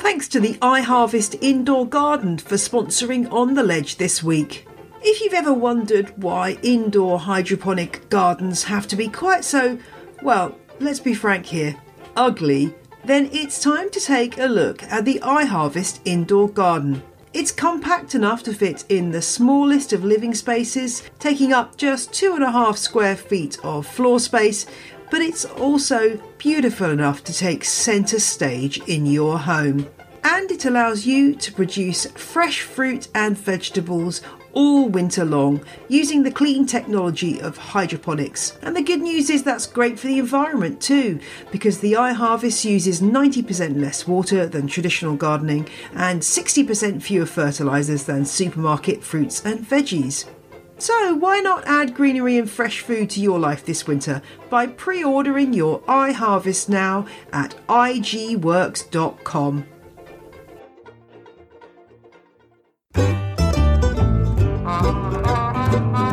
Thanks to the iHarvest Indoor Garden for sponsoring On the Ledge this week. If you've ever wondered why indoor hydroponic gardens have to be quite so, well, let's be frank here, ugly, then it's time to take a look at the iHarvest Indoor Garden. It's compact enough to fit in the smallest of living spaces, taking up just two and a half square feet of floor space, but it's also beautiful enough to take centre stage in your home. And it allows you to produce fresh fruit and vegetables all winter long using the clean technology of hydroponics. And the good news is that's great for the environment too, because the iHarvest uses 90% less water than traditional gardening and 60% fewer fertilizers than supermarket fruits and veggies. So, why not add greenery and fresh food to your life this winter by pre ordering your iHarvest now at igworks.com?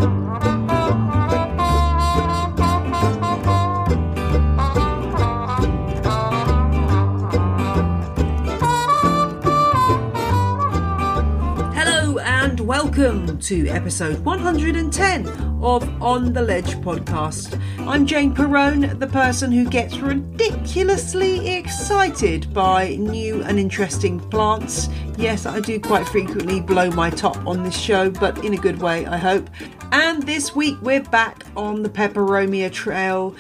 welcome to episode 110 of On the Ledge podcast. I'm Jane Perrone, the person who gets ridiculously excited by new and interesting plants. Yes, I do quite frequently blow my top on this show, but in a good way, I hope. And this week we're back on the Peperomia Trail.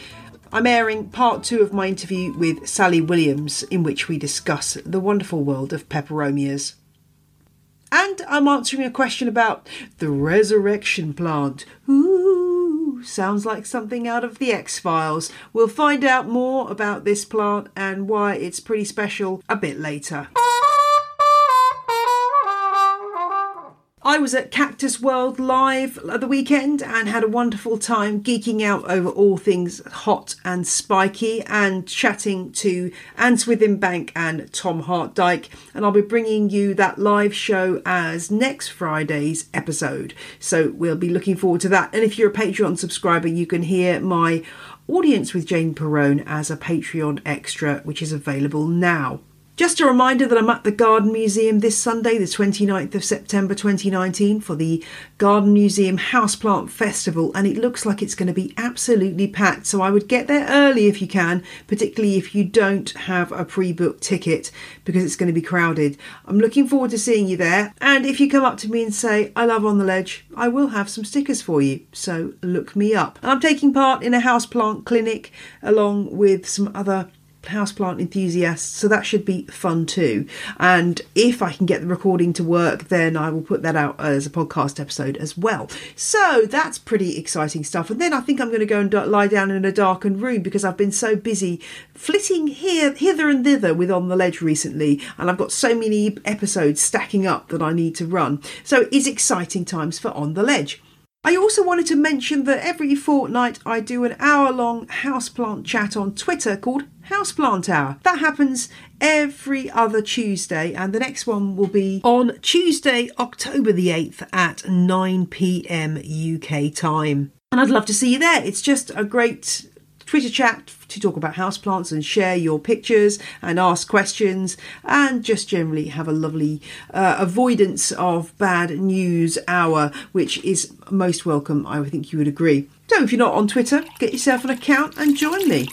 I'm airing part two of my interview with Sally Williams, in which we discuss the wonderful world of peperomias. And I'm answering a question about the resurrection plant. Ooh, sounds like something out of the X Files. We'll find out more about this plant and why it's pretty special a bit later. I was at Cactus World Live at the weekend and had a wonderful time geeking out over all things hot and spiky and chatting to Anne Swithinbank and Tom Hart Dyke. And I'll be bringing you that live show as next Friday's episode. So we'll be looking forward to that. And if you're a Patreon subscriber, you can hear my audience with Jane Perrone as a Patreon extra, which is available now. Just a reminder that I'm at the Garden Museum this Sunday, the 29th of September 2019, for the Garden Museum Houseplant Festival, and it looks like it's going to be absolutely packed. So I would get there early if you can, particularly if you don't have a pre booked ticket, because it's going to be crowded. I'm looking forward to seeing you there, and if you come up to me and say, I love On the Ledge, I will have some stickers for you. So look me up. And I'm taking part in a houseplant clinic along with some other houseplant enthusiasts, so that should be fun too. And if I can get the recording to work, then I will put that out as a podcast episode as well. So that's pretty exciting stuff. And then I think I'm going to go and lie down in a darkened room because I've been so busy flitting here, hither and thither with On the Ledge recently, and I've got so many episodes stacking up that I need to run. So it is exciting times for On the Ledge. I also wanted to mention that every fortnight I do an hour long houseplant chat on Twitter called Houseplant Hour. That happens every other Tuesday, and the next one will be on Tuesday, October the 8th at 9 pm UK time. And I'd love to see you there. It's just a great Twitter chat to talk about houseplants and share your pictures and ask questions and just generally have a lovely uh, avoidance of bad news hour, which is most welcome. I think you would agree. So if you're not on Twitter, get yourself an account and join me.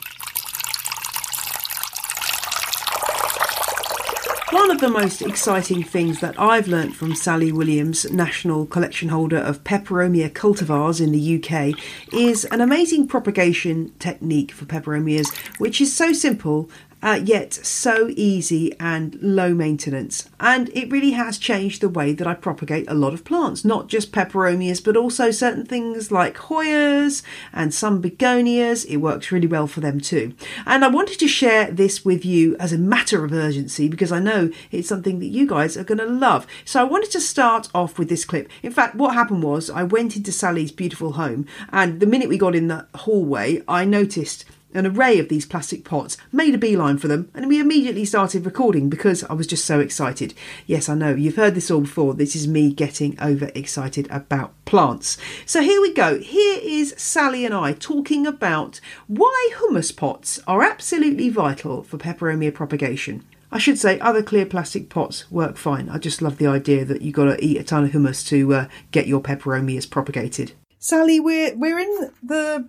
One of the most exciting things that I've learnt from Sally Williams, national collection holder of Peperomia cultivars in the UK, is an amazing propagation technique for peperomias, which is so simple uh, yet so easy and low maintenance. And it really has changed the way that I propagate a lot of plants, not just peperomias, but also certain things like Hoyas and some begonias. It works really well for them too. And I wanted to share this with you as a matter of urgency because I know it's something that you guys are going to love. So I wanted to start off with this clip. In fact, what happened was I went into Sally's beautiful home, and the minute we got in the hallway, I noticed an array of these plastic pots, made a beeline for them, and we immediately started recording because I was just so excited. Yes, I know, you've heard this all before. This is me getting overexcited about plants. So here we go. Here is Sally and I talking about why hummus pots are absolutely vital for peperomia propagation. I should say other clear plastic pots work fine. I just love the idea that you've got to eat a ton of hummus to uh, get your peperomias propagated. Sally, we're we're in the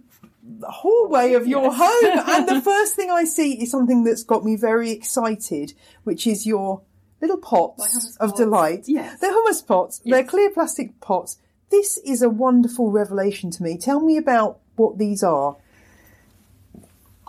hallway of your Yes. home, and the first thing I see is something that's got me very excited, which is your little pots of pots. delight. Yes. They're hummus pots. They're clear plastic pots. This is a wonderful revelation to me. Tell me about what these are.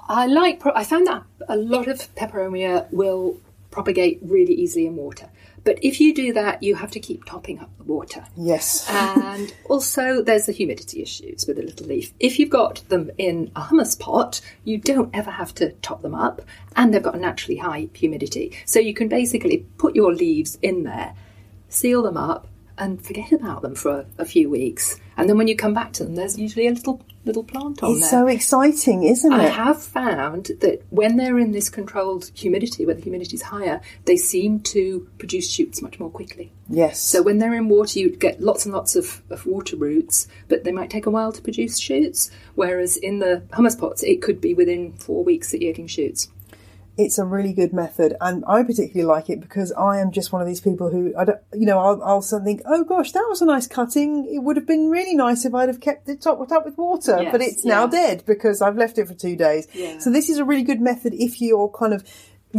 I like. I found that a lot of peperomia will propagate really easily in water. But if you do that, you have to keep topping up the water. Yes. And also, there's the humidity issues with a little leaf. If you've got them in a hummus pot, you don't ever have to top them up, and they've got a naturally high humidity. So you can basically put your leaves in there, seal them up, and forget about them for a, a few weeks. And then when you come back to them, there's usually a little little plant on It's there. It's so exciting, isn't it? I have found that when they're in this controlled humidity, where the humidity is higher, they seem to produce shoots much more quickly. yes. So when they're in water, you get lots and lots of, of water roots, but they might take a while to produce shoots. Whereas in the hummus pots, it could be within four weeks that you're getting shoots. It's a really good method, and I particularly like it because I am just one of these people who I don't, you know, I'll, I'll think, oh gosh, that was a nice cutting. It would have been really nice if I'd have kept it topped up with water, Yes, but it's now dead because I've left it for two days. Yeah. So this is a really good method if you're kind of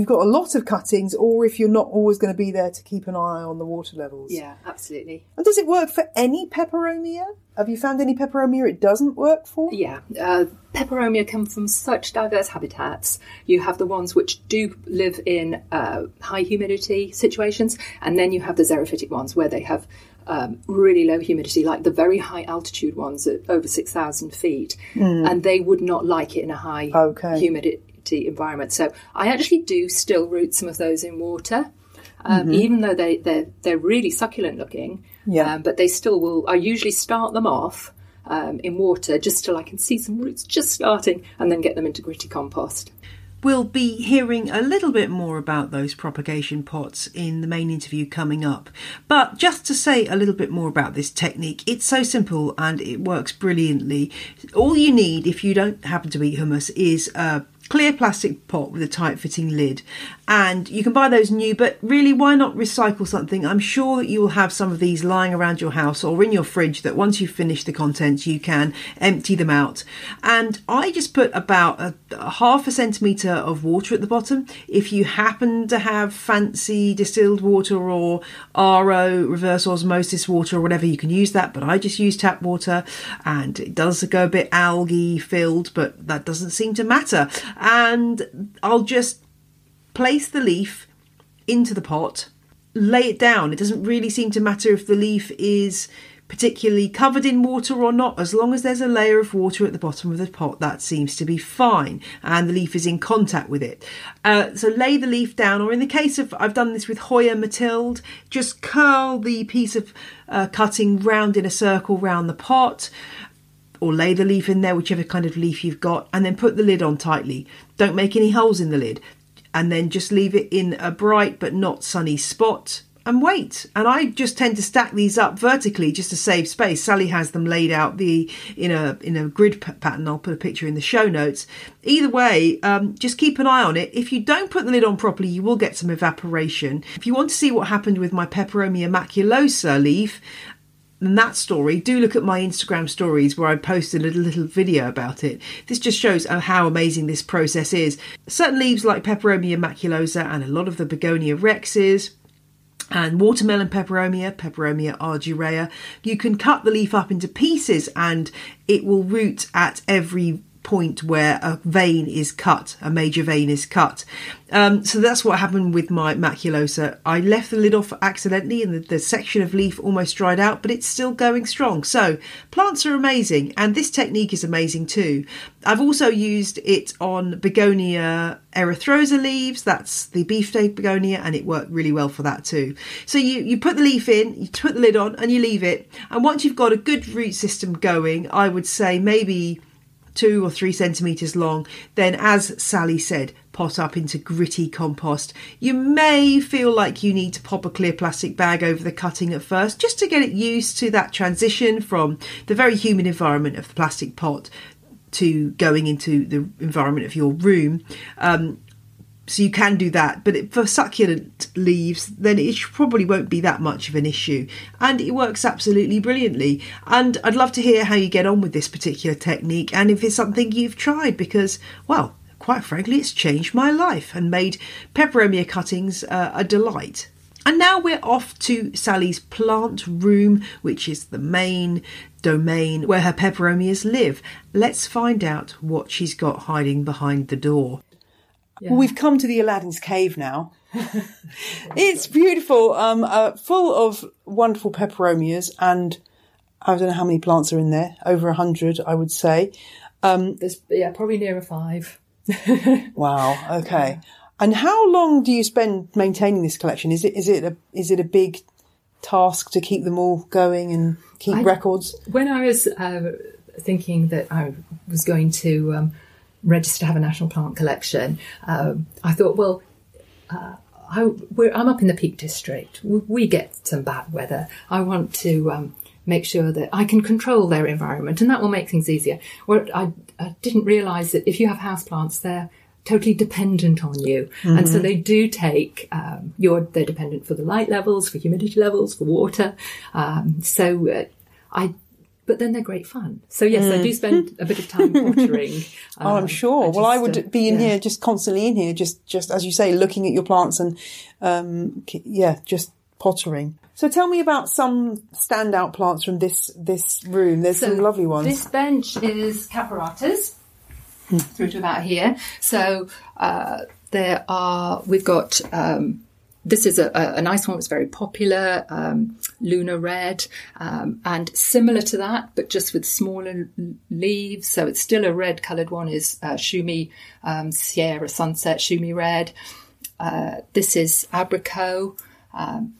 you've got a lot of cuttings, or if you're not always going to be there to keep an eye on the water levels. Yeah, absolutely. And does it work for any peperomia? Have you found any peperomia it doesn't work for? Yeah, uh, peperomia come from such diverse habitats. You have the ones which do live in uh, high humidity situations, and then you have the xerophytic ones where they have um, really low humidity, like the very high altitude ones at over 6,000 feet, and they would not like it in a high Okay. Humidity environment. So I actually do still root some of those in water. Um, Even though they, they're, they're really succulent looking, Yeah. um, but they still will. I usually start them off um, in water just till I can see some roots just starting, and then get them into gritty compost. We'll be hearing a little bit more about those propagation pots in the main interview coming up. But just to say a little bit more about this technique, it's so simple and it works brilliantly. All you need if you don't happen to eat hummus is a clear plastic pot with a tight fitting lid. And you can buy those new, but really, why not recycle something? I'm sure that you will have some of these lying around your house or in your fridge that once you've finished the contents, you can empty them out. And I just put about a, a half a centimetre of water at the bottom. If you happen to have fancy distilled water or RO, reverse osmosis water or whatever, you can use that. But I just use tap water and it does go a bit algae filled, but that doesn't seem to matter. And I'll just place the leaf into the pot, lay it down. It doesn't really seem to matter if the leaf is particularly covered in water or not, as long as there's a layer of water at the bottom of the pot, that seems to be fine, and the leaf is in contact with it. Uh, so lay the leaf down, or in the case of I've done this with Hoya Mathilde, just curl the piece of uh, cutting round in a circle round the pot or lay the leaf in there, whichever kind of leaf you've got, and then put the lid on tightly. Don't make any holes in the lid, and then just leave it in a bright but not sunny spot and wait. And I just tend to stack these up vertically just to save space. Sally has them laid out the in a in a grid p- pattern. I'll put a picture in the show notes. Either way, um, just keep an eye on it. If you don't put the lid on properly, you will get some evaporation. If you want to see what happened with my Peperomia maculosa leaf, and that story, do look at my Instagram stories where I posted a little, little video about it. This just shows uh, how amazing this process is. Certain leaves like Peperomia maculosa and a lot of the Begonia rexes and watermelon peperomia, peperomia argyrea, you can cut the leaf up into pieces and it will root at every point where a vein is cut, a major vein is cut. Um, so that's what happened with my maculosa. I left the lid off accidentally and the, the section of leaf almost dried out, but it's still going strong. So plants are amazing and this technique is amazing too. I've also used it on begonia erythrosa leaves, that's the beefsteak begonia, and it worked really well for that too. So you, you put the leaf in, you put the lid on, and you leave it. And once you've got a good root system going, I would say maybe two or three centimetres long, then as Sally said, pot up into gritty compost. You may feel like you need to pop a clear plastic bag over the cutting at first just to get it used to that transition from the very humid environment of the plastic pot to going into the environment of your room. Um, so you can do that but for succulent leaves then it probably won't be that much of an issue and it works absolutely brilliantly and i'd love to hear how you get on with this particular technique and if it's something you've tried because well quite frankly it's changed my life and made peperomia cuttings uh, a delight and now we're off to Sally's plant room, which is the main domain where her peperomias live. Let's find out what she's got hiding behind the door. Yeah. Well, we've come to the Aladdin's cave now. it's beautiful, um, uh, full of wonderful peperomias, and I don't know how many plants are in there. Over a hundred, I would say. Um, There's yeah, probably nearer five. wow. Okay. And how long do you spend maintaining this collection? Is it is it a is it a big task to keep them all going and keep I, records? When I was uh, thinking that I was going to um, register to have a national plant collection, um, I thought, well, uh, I, am up in the Peak District. We get some bad weather. I want to um, make sure that I can control their environment, and that will make things easier. Well, I, I didn't realise that if you have houseplants, they're totally dependent on you, mm-hmm. and so mm-hmm. they do take. Um, you're they're dependent for the light levels, for humidity levels, for water. Um, so uh, I but then they're great fun. So yes, mm. I do mm. spend a bit of time pottering. Um, oh, I'm um, sure. Just, well, I would uh, be in yeah. here, just constantly in here, just just as you say, looking at your plants and um, yeah, just pottering. So tell me about some standout plants from this this room. There's so some lovely ones. This bench is caparatas hmm. through to about here. So uh, there are we've got um, this is a, a, nice one. It's very popular, um, Luna Red, um, and similar to that, but just with smaller leaves. So it's still a red coloured one. Is uh, Shumi um, Sierra Sunset Schumi Red. Uh, this is Abricot. Um,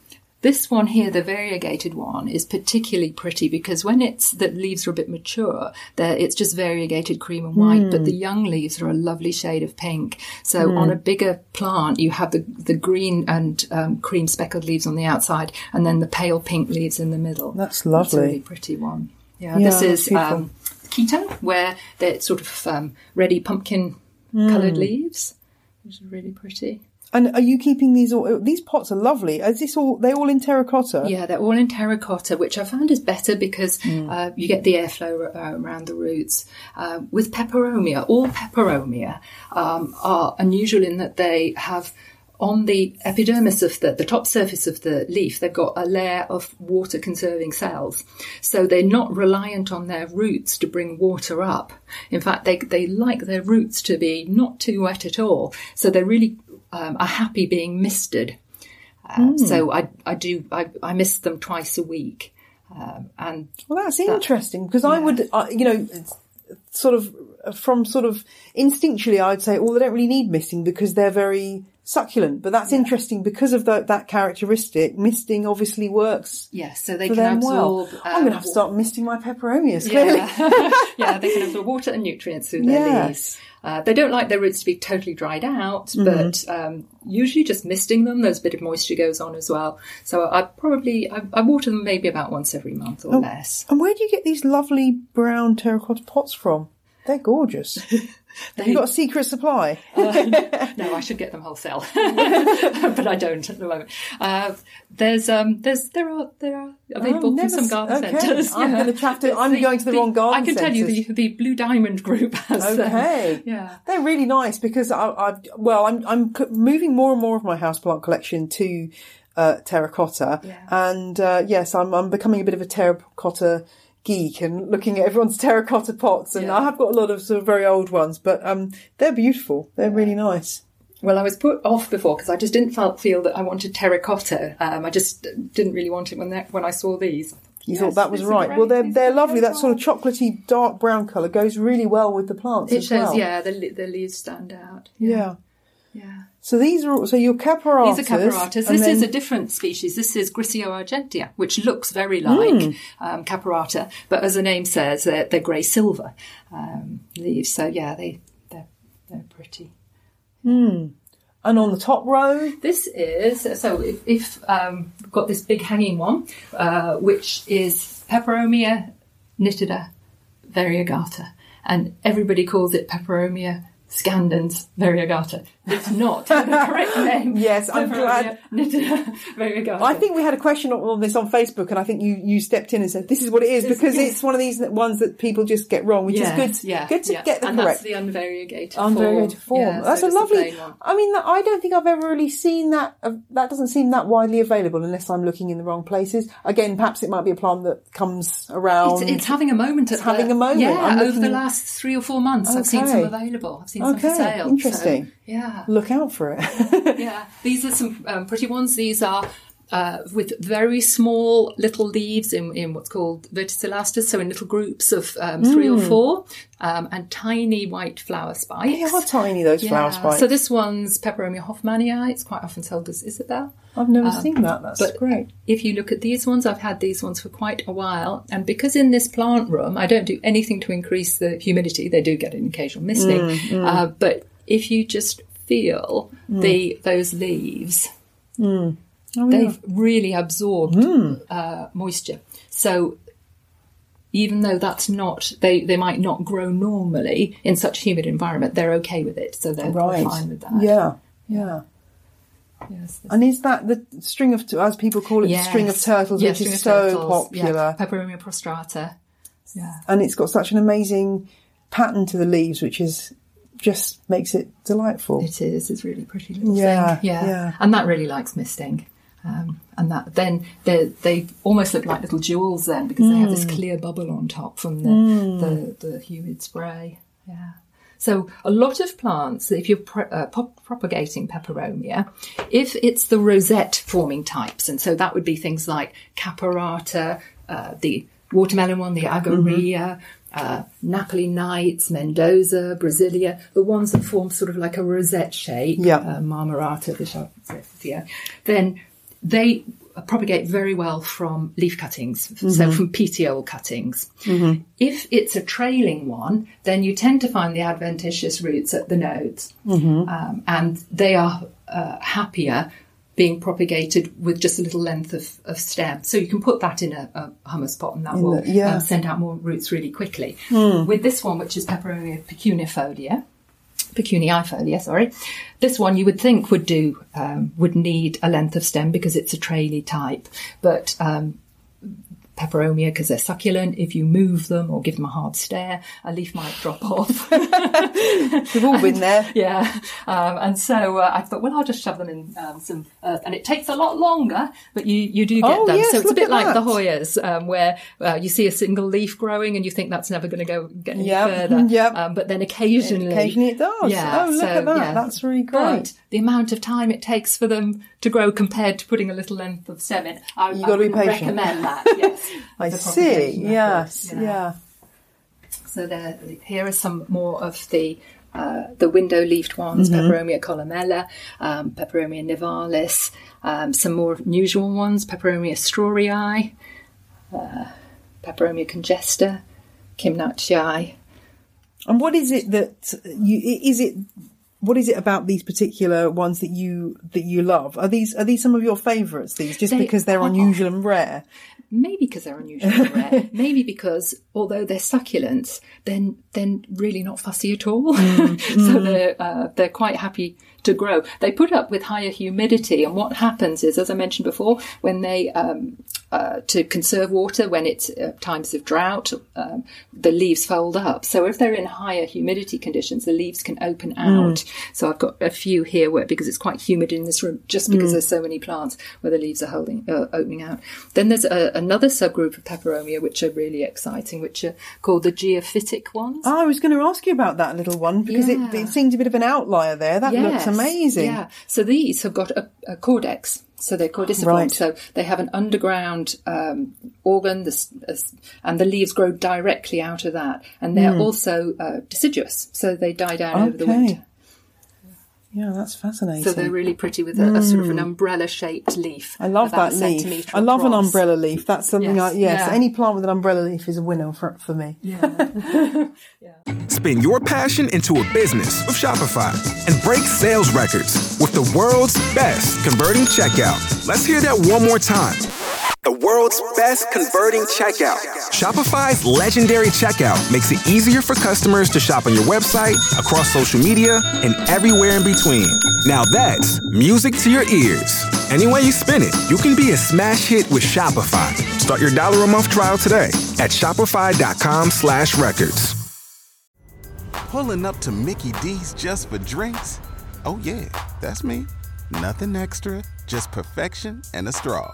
this one here, the variegated one, is particularly pretty because when it's the leaves are a bit mature, there it's just variegated cream and white, mm. but the hmm. young leaves are a lovely shade of pink. So mm. on a bigger plant, you have the, the green and um, cream speckled leaves on the outside, and then the pale pink leaves in the middle. That's lovely. That's a really pretty one. Yeah, yeah this is um, keto, where they're sort of um, ready pumpkin coloured mm. leaves, which is really pretty. And are you keeping these all? These pots are lovely. Is this all? They all in terracotta? Yeah, they're all in terracotta, which I found is better because mm. uh, you get the airflow uh, around the roots. Uh, with peperomia, all peperomia um, are unusual in that they have on the epidermis of the, the top surface of the leaf, they've got a layer of water conserving cells. So they're not reliant on their roots to bring water up. In fact, they, they like their roots to be not too wet at all. So they're really um, are happy being misted. Uh, mm. So I, I do, I, I mist them twice a week. Um, and well, that's that, interesting because yeah. I would, uh, you know, sort of from sort of instinctually, I'd say, well, they don't really need misting because they're very succulent. But that's yeah. interesting because of the, that characteristic. Misting obviously works. Yes, so they can absorb. Well. I'm going to have to start misting my peperomias. Clearly, yeah, yeah they can absorb water and nutrients through their yes. leaves. Uh, they don't like their roots to be totally dried out, mm-hmm. but um, usually just misting them, there's a bit of moisture goes on as well. So I probably I, I water them maybe about once every month or oh, less. And where do you get these lovely brown terracotta pots from? They're gorgeous. Have you got a secret supply? uh, no, I should get them wholesale, but I don't at the moment. Uh, there's, um, there's, there are, there are available oh, from some garden okay. centres. I'm going to have to. I'm the, going to the, the, wrong garden. I can centres. tell you the, the Blue Diamond Group has. Um, okay, yeah, they're really nice because I, I, well, I'm, I'm moving more and more of my houseplant collection to uh, terracotta, yeah. and uh, yes, I'm, I'm becoming a bit of a terracotta geek and looking at everyone's terracotta pots. And yeah. I have got a lot of sort of very old ones, but um, they're beautiful. They're really nice. Well, I was put off before because I just didn't feel that I wanted terracotta. Um, I just didn't really want it when when I saw these. You yes, thought that was right. Well, they're they're lovely. That sort of chocolatey dark brown colour goes really well with the plants. It shows, well. yeah, the the leaves stand out. Yeah. yeah. Yeah. So these are so your caparatas. These are caparatas. and This is a different species. This is griseoargentea, which looks very like Hmm. um, caparata, but as the name says, they're, they're grey silver um, leaves. So yeah, they they're they're pretty. and on the top row. This is so if, if um, we've got this big hanging one, uh, which is Peperomia nitida variegata, and everybody calls it Peperomia scandens variegata. It's not the correct name. Yes, I'm glad- variegata. I think we had a question on- this on Facebook, and I think you, you stepped in and said this is what it is because yes. it's one of these ones that people just get wrong, which is good. yeah, good to yeah. get the and correct. that's the unvariegated Unvariegated form. Yeah, That's so a lovely. I mean, I don't think I've ever really seen that. Uh, that doesn't seem that widely available unless I'm looking in the wrong places. Again, perhaps it might be a plant that comes around. It's, it's having a moment. At having the- a moment. Yeah, I'm over the last three or four months, I've seen some available. I've seen some for Okay, sale. so, interesting. yeah, Look out for it. yeah. These are some um, pretty ones. These are uh, with very small little leaves in, in what's called verticillasters, so in little groups of um, three Hmm. or four, um, and tiny white flower spikes. they are tiny, those flower Yeah. spikes. So this one's Peperomia hoffmannii. It's quite often sold as Isabel. I've never seen that. That's um, but great. If you look at these ones, I've had these ones for quite a while, and because in this plant room I don't do anything to increase the humidity, they do get an occasional misting. Mm, Uh, but if you just feel the those leaves, Oh, they've really absorbed uh, moisture. So even though that's not they they might not grow normally in such humid environment, they're okay with it. So they're, they're fine with that. Yeah. Yeah. Yes, And is that the string of, as people call it, the string of turtles, Yeah, which is so turtles. popular? Yeah. Peperomia prostrata. Yeah. And it's got such an amazing pattern to the leaves, which is just makes it delightful. It is. It's really pretty little Yeah, thing. Yeah. yeah. And that really likes misting. Um, and that then they they almost look like little jewels then because they have Hmm. this clear bubble on top from the, the, the humid spray. Yeah. So a lot of plants, if you're pro- uh, pop- propagating peperomia, if it's the rosette forming types, and so that would be things like caparata, uh, the watermelon one, the argyrea, uh, Napoli Nights, Mendoza, Brasilia, the ones that form sort of like a rosette shape, Yeah. uh, Marmorata, Bishopia, then they propagate very well from leaf cuttings, so from petiole cuttings. If it's a trailing one, then you tend to find the adventitious roots at the nodes, um, and they are uh, happier being propagated with just a little length of, of stem. So you can put that in a, a hummus pot and that will the- yeah. um, send out more roots really quickly. With this one, which is Peperomia pecunifolia, pecuniifolia, sorry. This one you would think would do um, would need a length of stem because it's a traily type, but um, peperomia because they're succulent. If you move them or give them a hard stare, a leaf might drop off. We've all been there. yeah, um, and so uh, I thought, well, I'll just shove them in um, some earth, and it takes a lot longer, but you you do get Oh, them. yes, so it's a bit like the. Hoyas, um, where uh, you see a single leaf growing and you think that's never going to go get any Yep, further. yep. Um, but then occasionally, Occasionally it does. Yeah, Oh, look so, at that. yeah. That's really But great. the amount of time it takes for them to grow compared to putting a little length of stem in, I, You I gotta be wouldn't patient. recommend that. I see. method, Yes. you know. Yeah. So there, here are some more of the uh, the window-leafed ones: Peperomia columella, um, Peperomia nivalis. Um, some more unusual ones: Peperomia straurii, uh, Peperomia congesta, kimnachii. And what is it that you is it? What is it about these particular ones that you that you love? Are these are these some of your favourites? These just They because they're are. unusual and rare. Maybe because they're unusual rare. Maybe because although they're succulents, then they're really not fussy at all. so they're uh, they're quite happy to grow. They put up with higher humidity, and what happens is, as I mentioned before, when they um, uh, to conserve water when it's uh, times of drought, um, the leaves fold up. So if they're in higher humidity conditions, the leaves can open out. So I've got a few here where because it's quite humid in this room, just because there's so many plants where the leaves are holding uh, opening out. Then there's a, another subgroup of peperomia which are really exciting, which are called the geophytic ones. Oh, I was going to ask you about that little one because Yeah. it, it seems a bit of an outlier there. That looks amazing. Yeah. So these have got a, a caudex. So they're caudiciform. Right. So they have an underground um, organ, this, this- and the leaves grow directly out of that. And they're also uh, deciduous. So they die down over the. Winter. Yeah, that's fascinating. So they're really pretty with a, a sort of an hmm. umbrella shaped leaf. I love that leaf. I love an umbrella leaf. That's something Yes, I, yes, yeah. any plant with an umbrella leaf is a winner for, for me. Yeah. yeah. Spin your passion into a business with Shopify and break sales records with the world's best converting checkout. Let's hear that one more time. The world's best converting checkout. Shopify's legendary checkout makes it easier for customers to shop on your website, across social media, and everywhere in between. Now that's music to your ears. Any way you spin it, you can be a smash hit with Shopify. Start your dollar a month trial today at shopify.com slash records. Pulling up to Mickey D's just for drinks? Oh, yeah, that's me. Nothing extra, just perfection and a straw.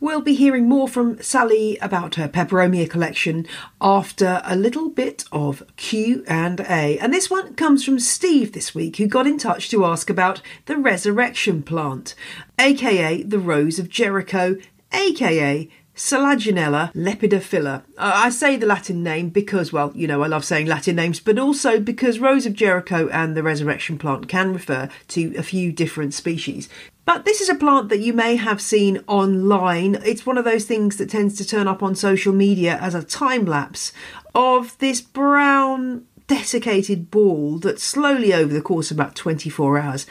We'll be hearing more from Sally about her Peperomia collection after a little bit of Q and A. And this one comes from Steve this week, who got in touch to ask about the resurrection plant, aka the Rose of Jericho, aka Selaginella lepidophylla. Uh, I say the Latin name because, well, you know, I love saying Latin names, but also because Rose of Jericho and the resurrection plant can refer to a few different species. But this is a plant that you may have seen online. It's one of those things that tends to turn up on social media as a time lapse of this brown desiccated ball that slowly over the course of about 24 hours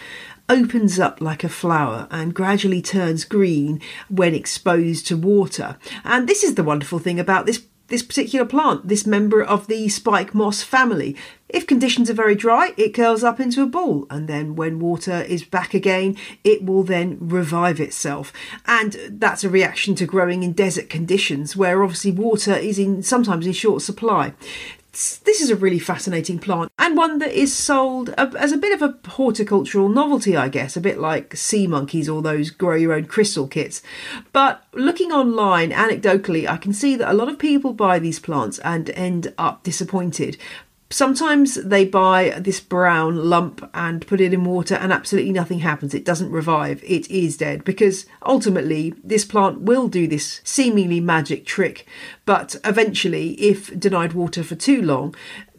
opens up like a flower and gradually turns green when exposed to water. And this is the wonderful thing about this this particular plant, this member of the spike moss family. If conditions are very dry, it curls up into a ball, and then when water is back again, it will then revive itself. And that's a reaction to growing in desert conditions, where obviously water is in sometimes in short supply. This is a really fascinating plant and one that is sold as a bit of a horticultural novelty, I guess, a bit like sea monkeys or those grow your own crystal kits. But looking online, anecdotally, I can see that a lot of people buy these plants and end up disappointed. Sometimes they buy this brown lump and put it in water, and absolutely nothing happens. It doesn't revive, it is dead because ultimately this plant will do this seemingly magic trick. But eventually, if denied water for too long,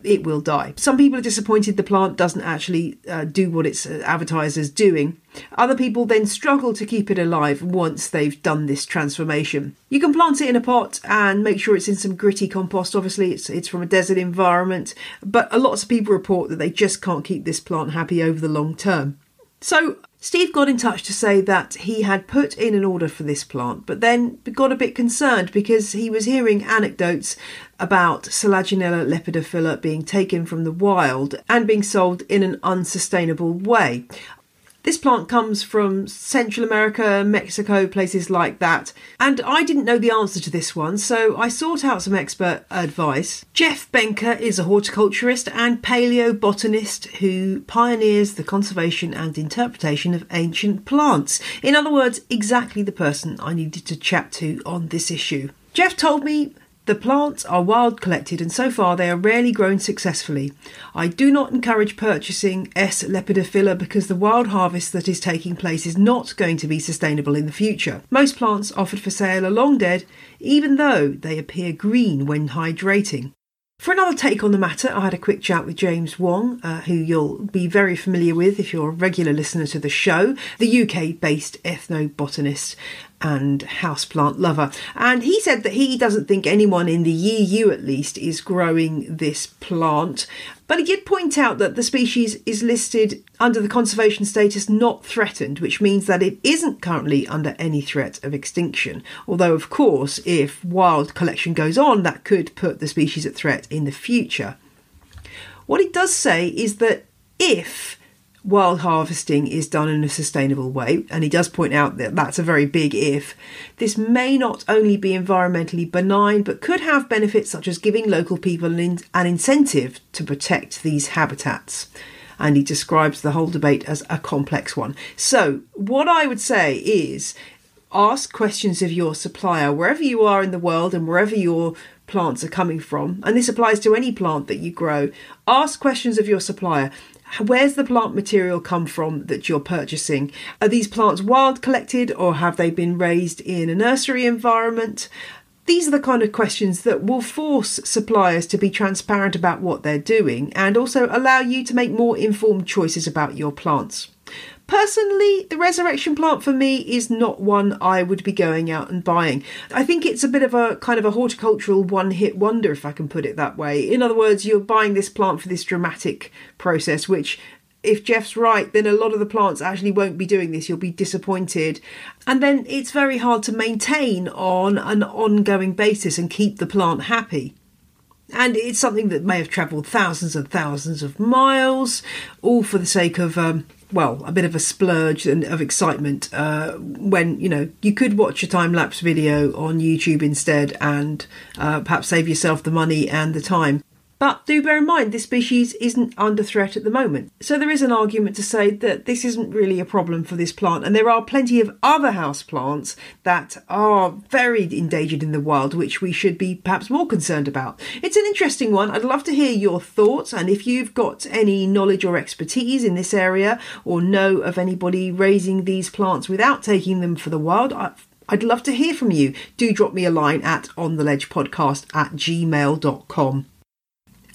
it will die. Some people are disappointed the plant doesn't actually uh, do what it's uh, advertised as doing. Other people then struggle to keep it alive once they've done this transformation. You can plant it in a pot and make sure it's in some gritty compost. Obviously, it's it's from a desert environment, but a lot of people report that they just can't keep this plant happy over the long term. So Steve got in touch to say that he had put in an order for this plant, but then got a bit concerned because he was hearing anecdotes about Selaginella lepidophylla being taken from the wild and being sold in an unsustainable way. This plant comes from Central America, Mexico, places like that. And I didn't know the answer to this one, so I sought out some expert advice. Jeff Benca is a horticulturist and paleobotanist who pioneers the conservation and interpretation of ancient plants. In other words, exactly the person I needed to chat to on this issue. Jeff told me the plants are wild collected and so far they are rarely grown successfully. I do not encourage purchasing S. lepidophylla because the wild harvest that is taking place is not going to be sustainable in the future. Most plants offered for sale are long dead, even though they appear green when hydrating. For another take on the matter, I had a quick chat with James Wong, uh, who you'll be very familiar with if you're a regular listener to the show, the UK based ethnobotanist and houseplant lover. And he said that he doesn't think anyone in the EU, at least, is growing this plant. But he did point out that the species is listed under the conservation status not threatened, which means that it isn't currently under any threat of extinction. Although, of course, if wild collection goes on, that could put the species at threat in the future. What he does say is that if wild harvesting is done in a sustainable way, and he does point out that that's a very big if, this may not only be environmentally benign but could have benefits such as giving local people an, in- an incentive to protect these habitats. And he describes the whole debate as a complex one. So, what I would say is ask questions of your supplier wherever you are in the world and wherever your plants are coming from. And this applies to any plant that you grow. Ask questions of your supplier. Where's the plant material come from that you're purchasing? Are these plants wild collected or have they been raised in a nursery environment? These are the kind of questions that will force suppliers to be transparent about what they're doing and also allow you to make more informed choices about your plants. Personally, the resurrection plant for me is not one I would be going out and buying. I think it's a bit of a kind of a horticultural one hit wonder, if I can put it that way. In other words, you're buying this plant for this dramatic process, which if Jeff's right, then a lot of the plants actually won't be doing this. You'll be disappointed. And then it's very hard to maintain on an ongoing basis and keep the plant happy. And it's something that may have travelled thousands and thousands of miles, all for the sake of um, well, a bit of a splurge and of excitement uh, when you know you could watch a time lapse video on YouTube instead and uh, perhaps save yourself the money and the time. But do bear in mind, this species isn't under threat at the moment. So there is an argument to say that this isn't really a problem for this plant. And there are plenty of other house plants that are very endangered in the wild, which we should be perhaps more concerned about. It's an interesting one. I'd love to hear your thoughts. And if you've got any knowledge or expertise in this area or know of anybody raising these plants without taking them for the wild, I'd love to hear from you. Do drop me a line at ontheledgepodcast at gmail.com.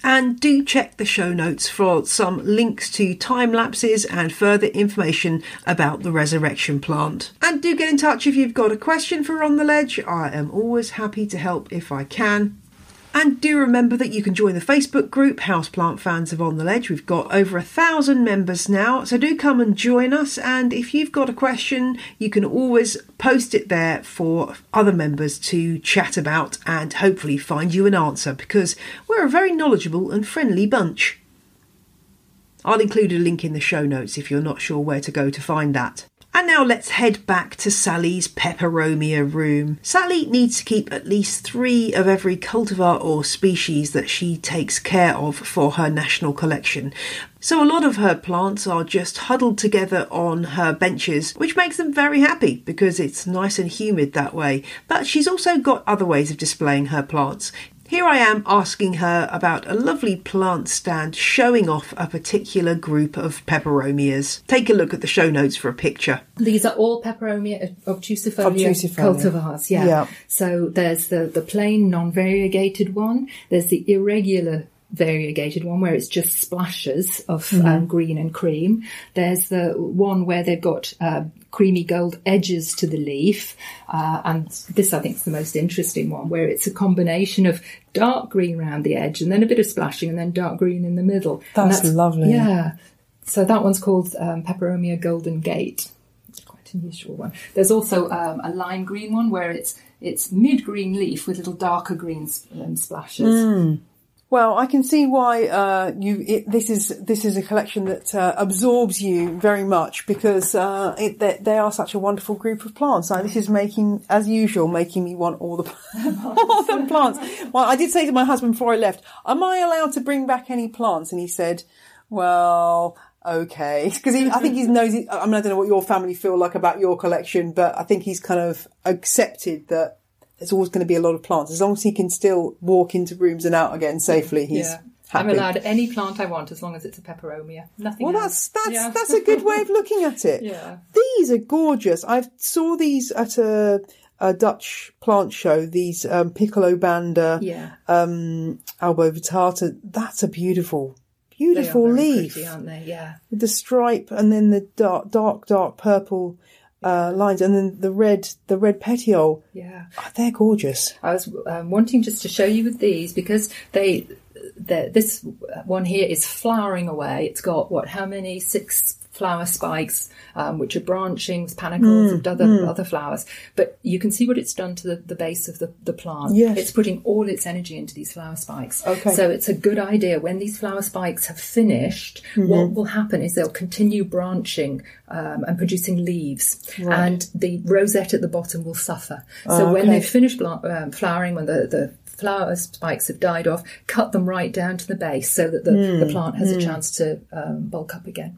And do check the show notes for some links to time lapses and further information about the resurrection plant. And do get in touch if you've got a question for On the Ledge. I am always happy to help if I can. And do remember that you can join the Facebook group Houseplant Fans of On the Ledge. We've got over a thousand members now, so do come and join us. And if you've got a question, you can always post it there for other members to chat about and hopefully find you an answer because we're a very knowledgeable and friendly bunch. I'll include a link in the show notes if you're not sure where to go to find that. And now let's head back to Sally's peperomia room. Sally needs to keep at least three of every cultivar or species that she takes care of for her national collection. So a lot of her plants are just huddled together on her benches, which makes them very happy because it's nice and humid that way. But she's also got other ways of displaying her plants. Here I am asking her about a lovely plant stand showing off a particular group of peperomias. Take a look at the show notes for a picture. These are all peperomia obtusifolia, Obtusifolia. cultivars. Yeah. Yeah. So there's the the plain non-variegated one. There's the irregular variegated one where it's just splashes of um, green and cream. There's the one where they've got uh, creamy gold edges to the leaf, uh, and this I think is the most interesting one where it's a combination of dark green around the edge and then a bit of splashing and then dark green in the middle. And That's lovely. Yeah. So that one's called um, Peperomia Golden Gate. It's quite an unusual one. There's also um, a lime green one where it's it's mid green leaf with little darker green um, splashes. Well, I can see why uh, you. It, this is this is a collection that uh, absorbs you very much because uh, it, they, they are such a wonderful group of plants. This is making, as usual, making me want all the all the plants. Well, I did say to my husband before I left, "Am I allowed to bring back any plants?" And he said, "Well." Okay, because I think he knows. It, I mean, I don't know what your family feel like about your collection, but I think he's kind of accepted that there's always going to be a lot of plants. As long as he can still walk into rooms and out again safely, he's Yeah. happy. I'm allowed any plant I want as long as it's a peperomia. Nothing Well, else. that's that's Yeah. that's a good way of looking at it. Yeah. These are gorgeous. I saw these at a, a Dutch plant show. These um, piccolo banda, Yeah. um, albovittata. That's a beautiful, beautiful leaf pretty, aren't they? Yeah. with the stripe and then the dark, dark, dark purple uh, lines, and then the red, the red petiole. Yeah. Oh, they're gorgeous. I was um, wanting just to show you with these because they, the, this one here is flowering away. It's got what? How many? Six flower spikes, um, which are branching with panicles Mm, of other other flowers. But you can see what it's done to the, the base of the, the plant. Yes. It's putting all its energy into these flower spikes. Okay. So it's a good idea when these flower spikes have finished. Mm-hmm. What will happen is they'll continue branching um, and producing leaves, and the rosette at the bottom will suffer. So when okay. they've finished bla- um, flowering, when the, the flower spikes have died off, cut them right down to the base so that the, the plant has a chance to um, bulk up again.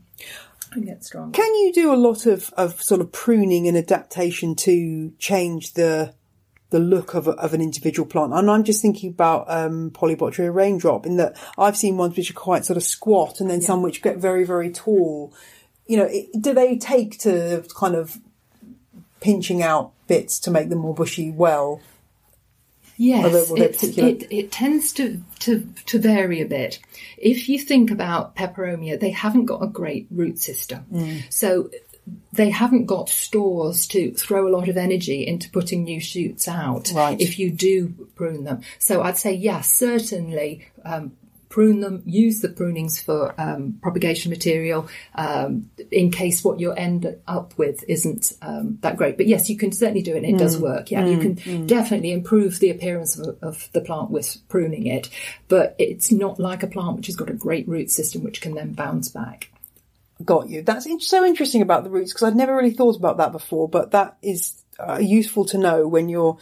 And get stronger. Can you do a lot of, of sort of pruning and adaptation to change the the look of, a, of an individual plant? And I'm just thinking about um, Polybotrya raindrop in that I've seen ones which are quite sort of squat and then some which get very, very tall. You know, it, do they take to kind of pinching out bits to make them more bushy well? Yes, Are there- there it's- particular- it, it tends to, to, to vary a bit. If you think about peperomia, they haven't got a great root system. Mm. So they haven't got stores to throw a lot of energy into putting new shoots out Right. if you do prune them. So I'd say, yes, certainly um, prune them, use the prunings for um, propagation material um, in case what you end up with isn't um, that great. But yes, you can certainly do it and it does work. Yeah, you can definitely improve the appearance of, of the plant with pruning it, but it's not like a plant which has got a great root system which can then bounce back. Got you. That's so interesting about the roots because I'd never really thought about that before, but that is uh, useful to know when you're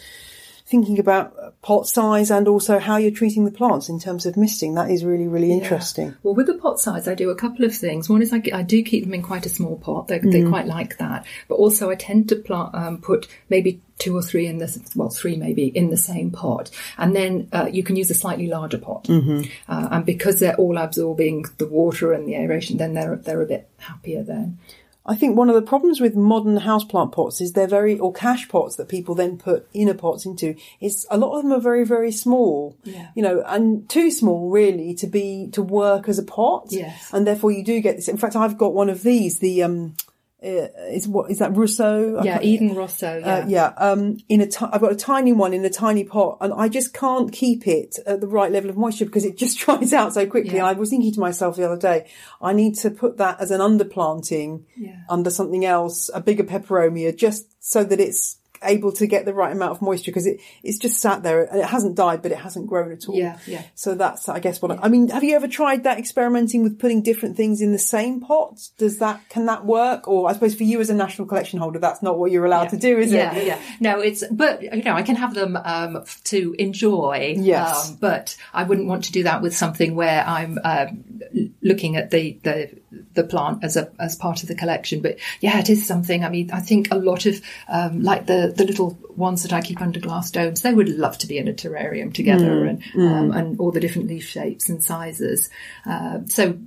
thinking about uh, pot size and also how you're treating the plants in terms of misting. That is really, really interesting. Well, with the pot size, I do a couple of things. One is I, I do keep them in quite a small pot. They, Mm. they quite like that. But also, I tend to plant, um, put maybe two or three in the well, three maybe in the same pot, and then uh, you can use a slightly larger pot. Mm-hmm. Uh, and because they're all absorbing the water and the aeration, then they're they're a bit happier then. I think one of the problems with modern houseplant pots is they're very, or cachepots that people then put inner pots into, is a lot of them are very, very small. Yeah. You know, and too small really to be, to work as a pot. Yes. And therefore you do get this. In fact, I've got one of these, the, um, is what, is that Rosso? I Yeah, Eden Rosso. Yeah. Uh, yeah, um, in a ti- I've got a tiny one in a tiny pot, and I just can't keep it at the right level of moisture because it just dries out so quickly. Yeah. I was thinking to myself the other day, I need to put that as an underplanting Yeah. under something else, a bigger peperomia, just so that it's able to get the right amount of moisture because it, it's just sat there and it hasn't died, but it hasn't grown at all. Yeah, yeah. So that's, I guess, what I, I mean. Have you ever tried that experimenting with putting different things in the same pot? Does that can that work? Or I suppose for you as a national collection holder, that's not what you're allowed to do, is yeah, it? Yeah, yeah. No, it's but you know I can have them um, to enjoy. Yes. um, but I wouldn't want to do that with something where I'm um, l- looking at the, the the plant as a as part of the collection. But yeah, it is something. I mean, I think a lot of um, like the the little ones that I keep under glass domes, they would love to be in a terrarium together and um, and all the different leaf shapes and sizes. Uh, so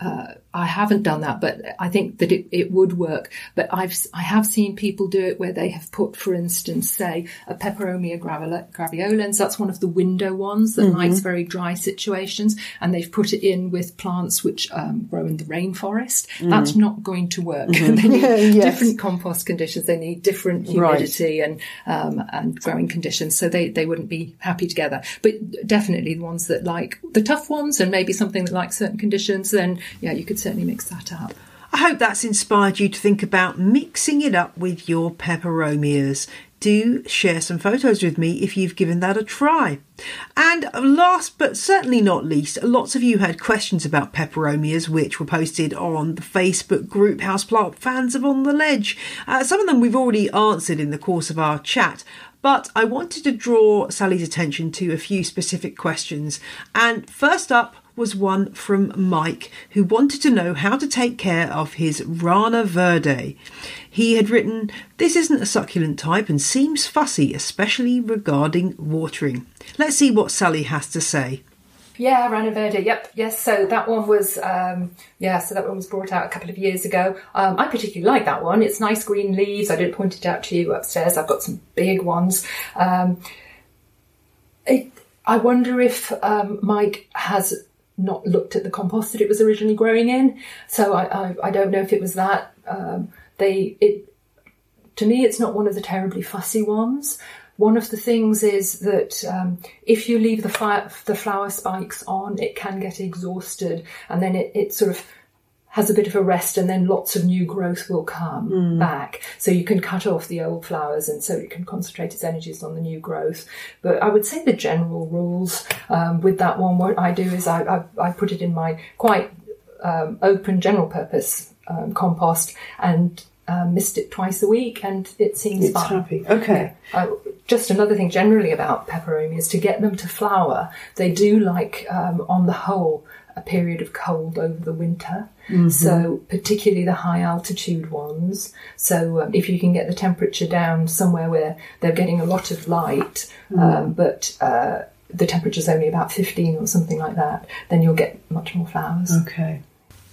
uh, I haven't done that, but I think that it, it would work. But I've I have seen people do it where they have put, for instance, say a Peperomia graveolens. That's one of the window ones that Mm-hmm. likes very dry situations, and they've put it in with plants which um, grow in the rainforest. That's not going to work. they need. Yes. different compost conditions. They need different Right. humidity and um, and growing conditions, so they they wouldn't be happy together. But definitely the ones that like the tough ones, and maybe something that likes certain conditions, then yeah, you could certainly mix that up. I hope that's inspired you to think about mixing it up with your peperomias. Do share some photos with me if you've given that a try. And last but certainly not least, lots of you had questions about peperomias, which were posted on the Facebook group Houseplant Fans of On the Ledge. Uh, some of them we've already answered in the course of our chat, but I wanted to draw Sally's attention to a few specific questions. And first up, was one from Mike, who wanted to know how to take care of his Rana Verde. He had written, This isn't a succulent type and seems fussy, especially regarding watering. Let's see what Sally has to say. Yeah, Rana Verde. Yep, yes. So that one was, um, yeah. So that one was brought out a couple of years ago. Um, I particularly like that one. It's nice green leaves. I did point it out to you upstairs. I've got some big ones. Um, it, I wonder if um, Mike has not looked at the compost that it was originally growing in. So I, I, I don't know if it was that. Um, they it to me, it's not one of the terribly fussy ones. One of the things is that um, if you leave the, fire, the flower spikes on, it can get exhausted, and then it, it sort of has a bit of a rest, and then lots of new growth will come back. So you can cut off the old flowers, and so it can concentrate its energies on the new growth. But I would say the general rules um, with that one, what I do is I, I, I put it in my quite um, open general purpose um, compost and um, mist it twice a week, and it seems It's fine. happy. Okay. Uh, just another thing generally about peperomia is to get them to flower, they do like, um, on the whole, period of cold over the winter. So, particularly the high altitude ones. So, um, if you can get the temperature down somewhere where they're getting a lot of light, um, but uh, the temperature's only about 15 or something like that, then you'll get much more flowers. Okay.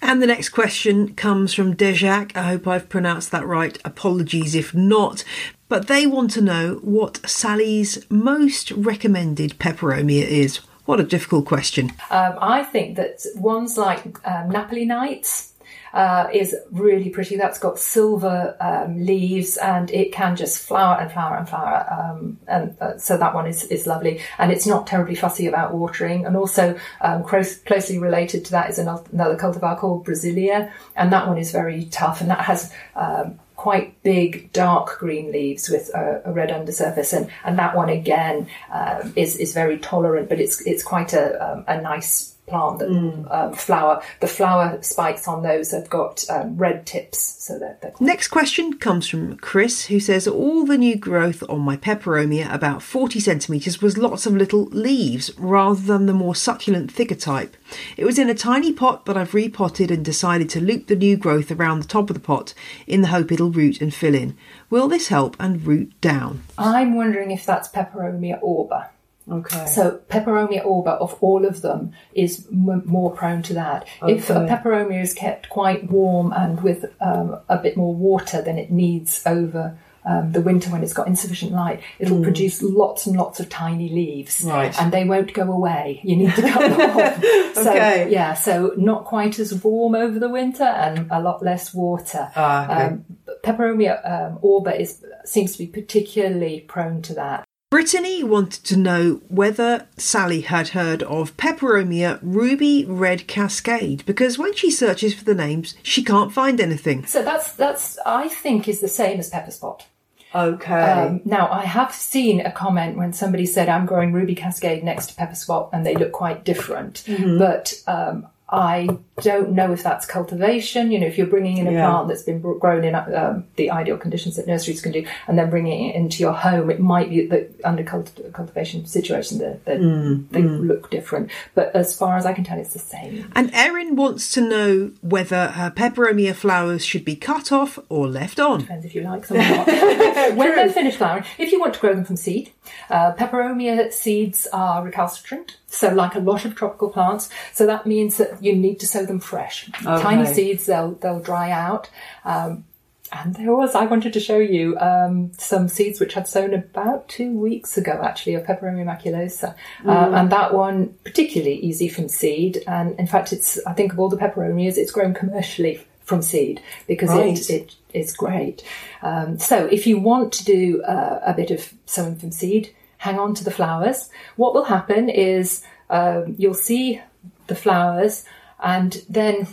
And the next question comes from Dejac. I hope I've pronounced that right. Apologies if not. But they want to know what Sally's most recommended peperomia is. What a difficult question. Um, I think that ones like um, Napoli Nights uh, is really pretty. That's got silver um, leaves and it can just flower and flower and flower. Um, and uh, so that one is, is lovely. And it's not terribly fussy about watering. And also um, close, closely related to that is another, another cultivar called Brasilia. And that one is very tough and that has um, quite big dark green leaves with a, a red undersurface and, and that one again um, is, is very tolerant but it's it's quite a, um, a nice plant that um, flower the flower spikes on those have got um, red tips so that they're Next question comes from Chris, who says all the new growth on my peperomia, about 40 centimetres, was lots of little leaves rather than the more succulent thicker type. It was in a tiny pot, but I've repotted and decided to loop the new growth around the top of the pot in the hope it'll root and fill in. Will this help and root down? I'm wondering if that's Peperomia orba. Okay. So Peperomia orba of all of them is m- more prone to that. If a Peperomia is kept quite warm and with um, a bit more water than it needs over um, the winter when it's got insufficient light, it'll produce lots and lots of tiny leaves. Right. and they won't go away. You need to cut them off. So, Okay. yeah, so not quite as warm over the winter and a lot less water. Ah, okay. um, Peperomia um, orba is seems to be particularly prone to that. Brittany wanted to know whether Sally had heard of Peperomia Ruby Red Cascade because when she searches for the names, she can't find anything. So that's that's I think is the same as pepper spot. Okay. Um, now I have seen a comment when somebody said I'm growing ruby cascade next to pepper spot and they look quite different, Mm-hmm. but um, I don't know if that's cultivation. You know, if you're bringing in a Yeah. plant that's been grown in um, the ideal conditions that nurseries can do, and then bringing it into your home, it might be that under culti- cultivation situation that they, Mm, they look different. But as far as I can tell, it's the same. And Erin wants to know whether her Peperomia flowers should be cut off or left on. depends if you like them or not. when they're finished flowering, if you want to grow them from seed, uh, peperomia seeds are recalcitrant, so like a lot of tropical plants. So that means that you need to sow them fresh. Tiny seeds, they'll they'll dry out. Um, and there was, I wanted to show you um, some seeds which I'd sown about two weeks ago, actually, of Peperomia maculosa. Uh, and that one, particularly easy from seed. And in fact, it's, I think of all the peperomias, it's grown commercially from seed because Right. it, it is great. Um, so if you want to do uh, a bit of sowing from seed, hang on to the flowers. What will happen is um, you'll see the flowers, and then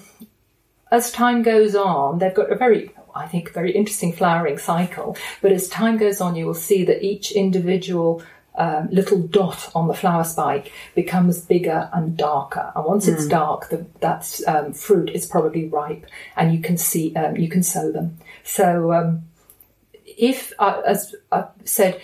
as time goes on, they've got a very, I think, very interesting flowering cycle. But as time goes on, you will see that each individual um, little dot on the flower spike becomes bigger and darker. And once it's dark, the, that um, fruit is probably ripe, and you can see, um, you can sow them. So, um, if, uh, as I said,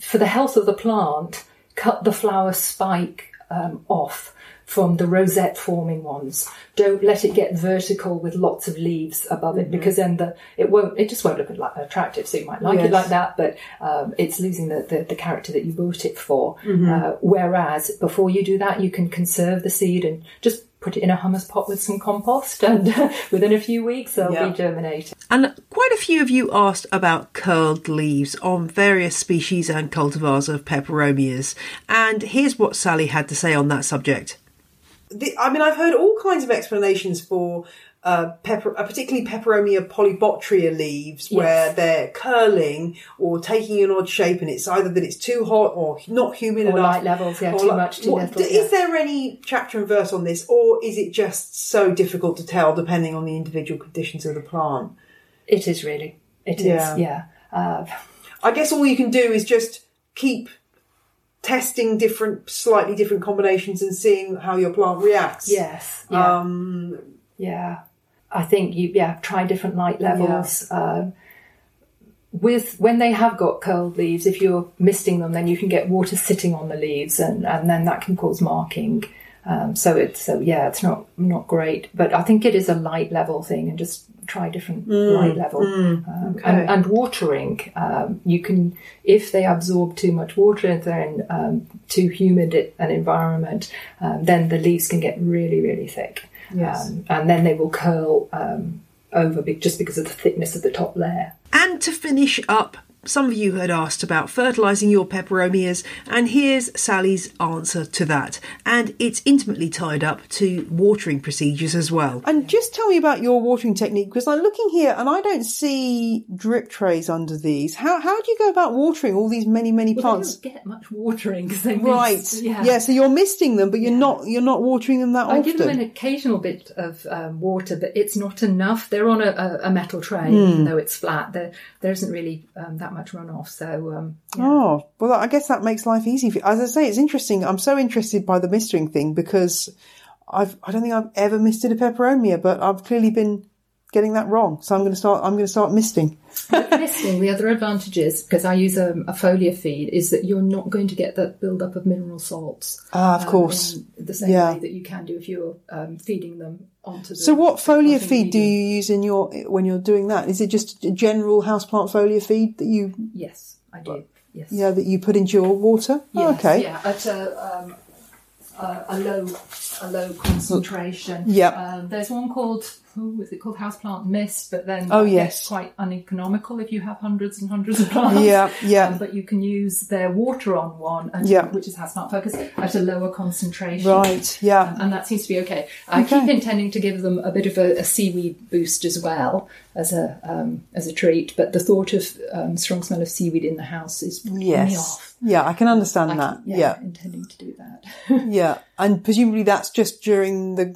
for the health of the plant, cut the flower spike um, off from the rosette forming ones. Don't let it get vertical with lots of leaves above it because then the it won't it just won't look attractive. So you might like Yes. it like that, but um, it's losing the, the, the character that you bought it for. Uh, whereas before you do that, you can conserve the seed and just put it in a hummus pot with some compost, and within a few weeks they'll Yeah. be germinating. And quite a few of you asked about curled leaves on various species and cultivars of peperomias. And here's what Sally had to say on that subject. The, I mean, I've heard all kinds of explanations for uh, pepper, uh, particularly Peperomia polybotrya leaves, where they're curling or taking an odd shape, and it's either that it's too hot or not humid Or enough. light levels, yeah, too li- much, too what- little, Is yeah. there any chapter and verse on this, or is it just so difficult to tell depending on the individual conditions of the plant? It is really. It is. Yeah. yeah. Uh, I guess all you can do is just keep testing different, slightly different combinations and seeing how your plant reacts. Yes. Yeah. Um, yeah. I think you yeah try different light levels. Um, with when they have got curled leaves, if you're misting them, then you can get water sitting on the leaves, and, and then that can cause marking. Um, so it's so yeah, it's not not great, but I think it is a light level thing, and just try different light level um, and, and watering. Um, you can if they absorb too much water, if they're in um, too humid an environment, um, then the leaves can get really really thick, Yes. um, and then they will curl um, over just because of the thickness of the top layer. And to finish up, some of you had asked about fertilising your peperomias, and here's Sally's answer to that. And it's intimately tied up to watering procedures as well. And just tell me about your watering technique because I'm looking here and I don't see drip trays under these. How how do you go about watering all these many many Well, plants? they don't get much watering because they Right. mist. Yeah. So you're misting them, but you're not you're not watering them that I often. I give them an occasional bit of um, water, but it's not enough. They're on a, a, a metal tray, even though it's flat. There, there isn't really um, that much runoff. So, um, yeah. Oh, well, I guess that makes life easy. As I say, it's interesting. I'm so interested by the mistering thing because I've, I don't think I've ever misted a peperomia, but I've clearly been getting that wrong. So I'm going to start, I'm going to start misting. Misting, the other advantage is because I use a, a foliar feed, is that you're not going to get that build-up of mineral salts. Ah, of um, course. in the same Yeah. way that you can do if you're um, feeding them onto the. So what foliar feed do you use in your, when you're doing that? Is it just a general houseplant foliar feed that you, Yes, I do. Yes. yeah, that you put into your water? Oh, okay. Yeah, at a, um, a, a low a low concentration. Yeah. Um, there's one called oh, is it called houseplant mist? But then Oh, yes. quite uneconomical if you have hundreds and hundreds of plants. Yeah, yeah. Um, but you can use their water on one, and, Yeah. which is houseplant focus, at a lower concentration. Right. Yeah. And that seems to be okay. I Okay. keep intending to give them a bit of a, a seaweed boost as well as a um, as a treat, but the thought of um, strong smell of seaweed in the house is Yes. off. Yeah, I can understand I that. keep- yeah. intending to do that. Yeah, and presumably that's just during the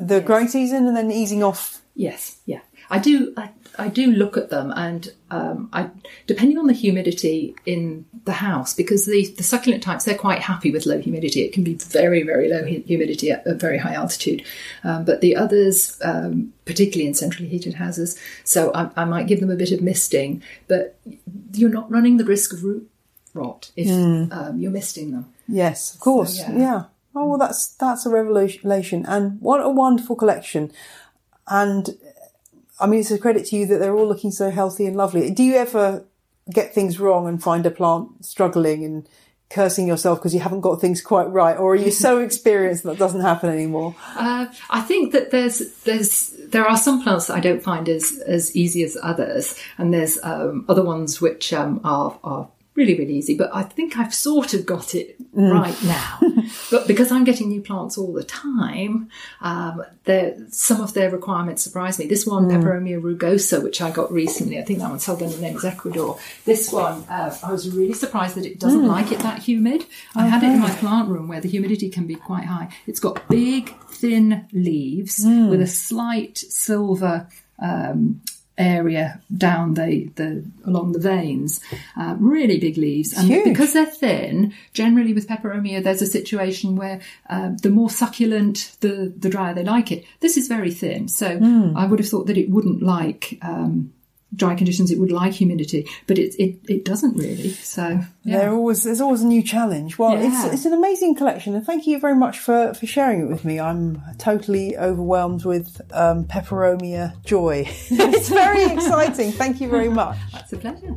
the growing season, and then easing off. yes, yeah. I do. I, I do look at them, and um, I depending on the humidity in the house, because the the succulent types they're quite happy with low humidity. It can be very very low humidity at a very high altitude, um, but the others, um, particularly in centrally heated houses, so I, I might give them a bit of misting, but you're not running the risk of root rot if um, you're misting them. Yes, of course. yeah. yeah. Oh well, that's that's a revelation, and what a wonderful collection. And I mean, it's a credit to you that they're all looking so healthy and lovely. Do you ever get things wrong and find a plant struggling and cursing yourself because you haven't got things quite right, or are you so experienced that doesn't happen anymore? Uh, I think that there's there's there are some plants that I don't find as as easy as others, and there's um, other ones which um, are are really really easy. But I think I've sort of got it right now. but because I'm getting new plants all the time, um, some of their requirements surprise me. This one, Peperomia rugosa, which I got recently, I think that one's sold under the name is Ecuador. This one, uh, I was really surprised that it doesn't like it that humid. I had it in my plant room where the humidity can be quite high. It's got big, thin leaves with a slight silver um, area down the, the along the veins. Uh, really big leaves, and huge. because they're thin, generally with peperomia, there's a situation where um, the more succulent, the the drier they like it. This is very thin, so I would have thought that it wouldn't like. Um, Dry conditions, it would like humidity, but it it, it doesn't really. So yeah. There always there's always a new challenge. Well, Yeah. it's it's an amazing collection, and thank you very much for for sharing it with me. I'm totally overwhelmed with um, peperomia joy. it's very exciting. Thank you very much. it's a pleasure.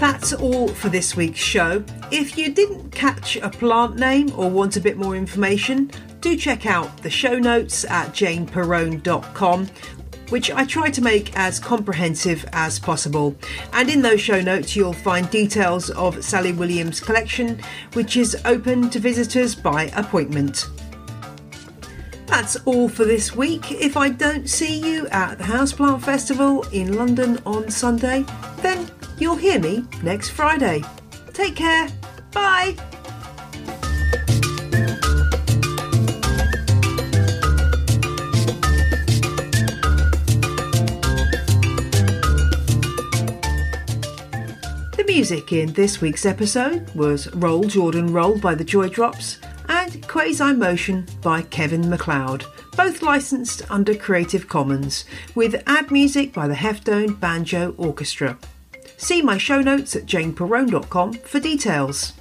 That's all for this week's show. If you didn't catch a plant name or want a bit more information, do check out the show notes at janeperrone.com which I try to make as comprehensive as possible. And in those show notes, you'll find details of Sally Williams' collection, which is open to visitors by appointment. That's all for this week. If I don't see you at the Houseplant Festival in London on Sunday, then you'll hear me next Friday. Take care. Bye. Music in this week's episode was Roll Jordan Roll by the Joy Drops and Quasi Motion by Kevin MacLeod, both licensed under Creative Commons, with ad music by the Heftone Banjo Orchestra. See my show notes at janeperrone.com for details.